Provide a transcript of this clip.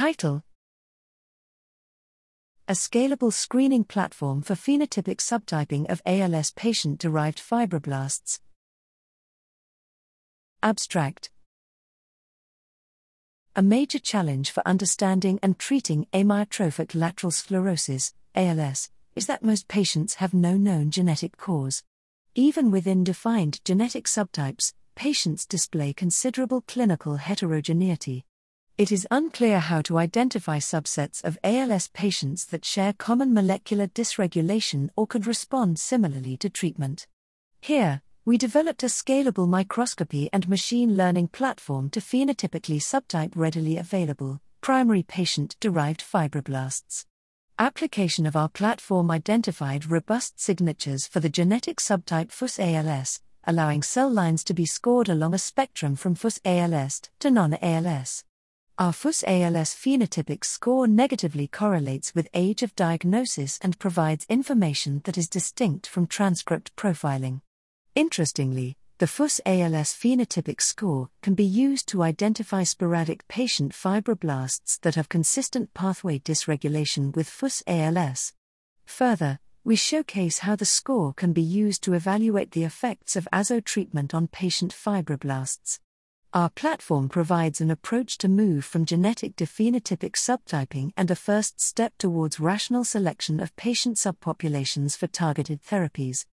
Title A scalable screening platform for phenotypic subtyping of ALS patient derived fibroblasts. Abstract A major challenge for understanding and treating amyotrophic lateral sclerosis, ALS, is that most patients have no known genetic cause. Even within defined genetic subtypes, patients display considerable clinical heterogeneity. It is unclear how to identify subsets of ALS patients that share common molecular dysregulation or could respond similarly to treatment. Here, we developed a scalable microscopy and machine learning platform to phenotypically subtype readily available, primary patient derived fibroblasts. Application of our platform identified robust signatures for the genetic subtype FUS ALS, allowing cell lines to be scored along a spectrum from FUS ALS to non ALS. Our FUS ALS phenotypic score negatively correlates with age of diagnosis and provides information that is distinct from transcript profiling. Interestingly, the FUS ALS phenotypic score can be used to identify sporadic patient fibroblasts that have consistent pathway dysregulation with FUS ALS. Further, we showcase how the score can be used to evaluate the effects of ASO treatment on patient fibroblasts. Our platform provides an approach to move from genetic to phenotypic subtyping and a first step towards rational selection of patient subpopulations for targeted therapies.